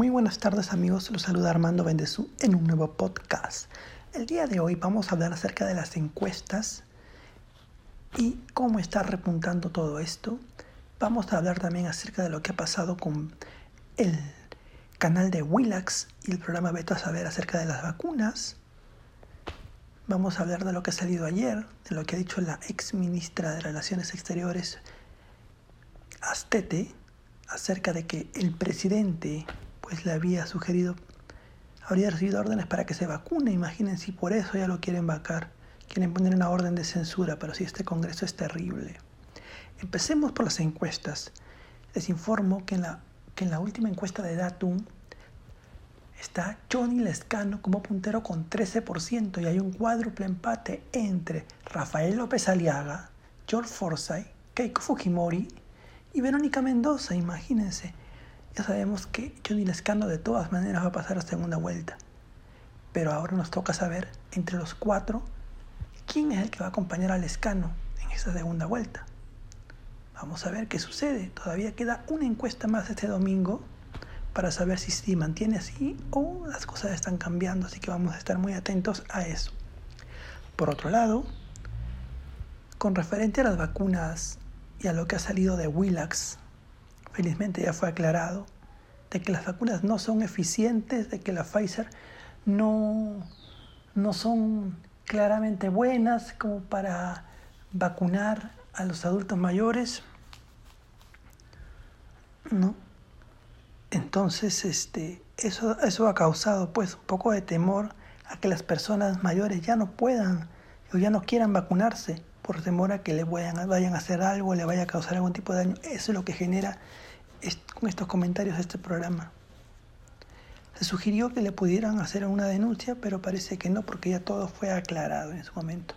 Muy buenas tardes amigos, los saluda Armando Bendezú en un nuevo podcast. El día de hoy vamos a hablar acerca de las encuestas y cómo está repuntando todo esto. Vamos a hablar también acerca de lo que ha pasado con el canal de Willax y el programa Beto a Saber acerca de las vacunas. Vamos a hablar de lo que ha salido ayer, de lo que ha dicho la ex ministra de Relaciones Exteriores, Astete, acerca de que el presidente le había sugerido, habría recibido órdenes para que se vacune, imaginen si por eso ya lo quieren vacar, quieren poner una orden de censura, pero si este Congreso es terrible. Empecemos por las encuestas. Les informo que en la, que en la última encuesta de Datum está Johnny Lescano como puntero con 13% y hay un cuádruple empate entre Rafael López Aliaga, George Forsyth, Keiko Fujimori y Verónica Mendoza, imagínense. Ya sabemos que Johnny Lescano de todas maneras va a pasar a segunda vuelta. Pero ahora nos toca saber entre los cuatro quién es el que va a acompañar a Lescano en esa segunda vuelta. Vamos a ver qué sucede. Todavía queda una encuesta más este domingo para saber si se mantiene así o las cosas están cambiando, así que vamos a estar muy atentos a eso. Por otro lado, con referente a las vacunas y a lo que ha salido de Willax, felizmente ya fue aclarado, de que las vacunas no son eficientes, de que la Pfizer no, no son claramente buenas como para vacunar a los adultos mayores. No, entonces, este, eso, eso ha causado pues un poco de temor a que las personas mayores ya no puedan o ya no quieran vacunarse por temor a que le vayan, vayan a hacer algo, le vaya a causar algún tipo de daño. Eso es lo que genera con estos comentarios de este programa. Se sugirió que le pudieran hacer una denuncia, pero parece que no, porque ya todo fue aclarado en su momento.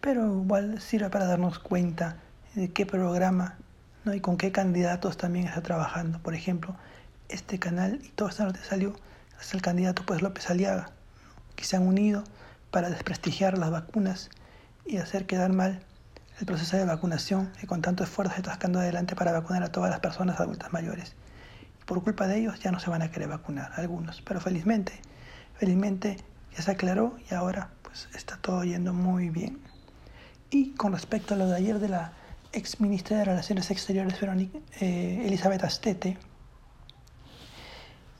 Pero igual sirve para darnos cuenta de qué programa ¿no? y con qué candidatos también está trabajando. Por ejemplo, este canal y toda esta noticia salió hasta el candidato pues López Aliaga, que se han unido para desprestigiar las vacunas y hacer quedar mal el proceso de vacunación que con tanto esfuerzo se está sacando adelante para vacunar a todas las personas adultas mayores. Por culpa de ellos ya no se van a querer vacunar algunos, pero felizmente, felizmente ya se aclaró y ahora pues está todo yendo muy bien. Y con respecto a lo de ayer de la ex ministra de Relaciones Exteriores, Verónica, eh, Elizabeth Astete,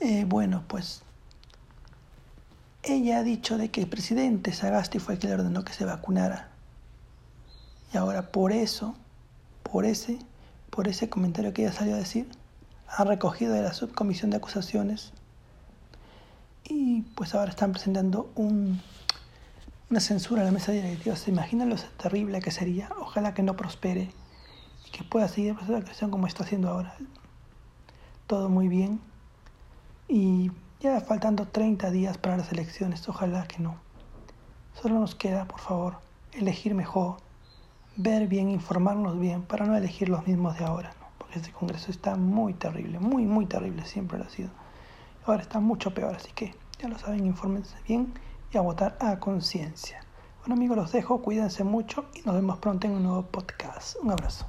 eh, bueno, pues ella ha dicho de que el presidente Sagasti fue el que le ordenó que se vacunara. Y ahora por eso, por ese, por ese comentario que ella salió a decir, ha recogido de la subcomisión de acusaciones y pues ahora están presentando un, una censura a la mesa directiva. ¿Se imaginan lo terrible que sería? Ojalá que no prospere y que pueda seguir la acusación como está haciendo ahora. Todo muy bien. Y ya faltando 30 días para las elecciones, ojalá que no. Solo nos queda, por favor, elegir mejor, ver bien, informarnos bien, para no elegir los mismos de ahora, ¿no? porque este Congreso está muy terrible, muy, muy terrible, siempre lo ha sido. Ahora está mucho peor, así que ya lo saben, infórmense bien y a votar a conciencia. Bueno amigos, los dejo, cuídense mucho y nos vemos pronto en un nuevo podcast. Un abrazo.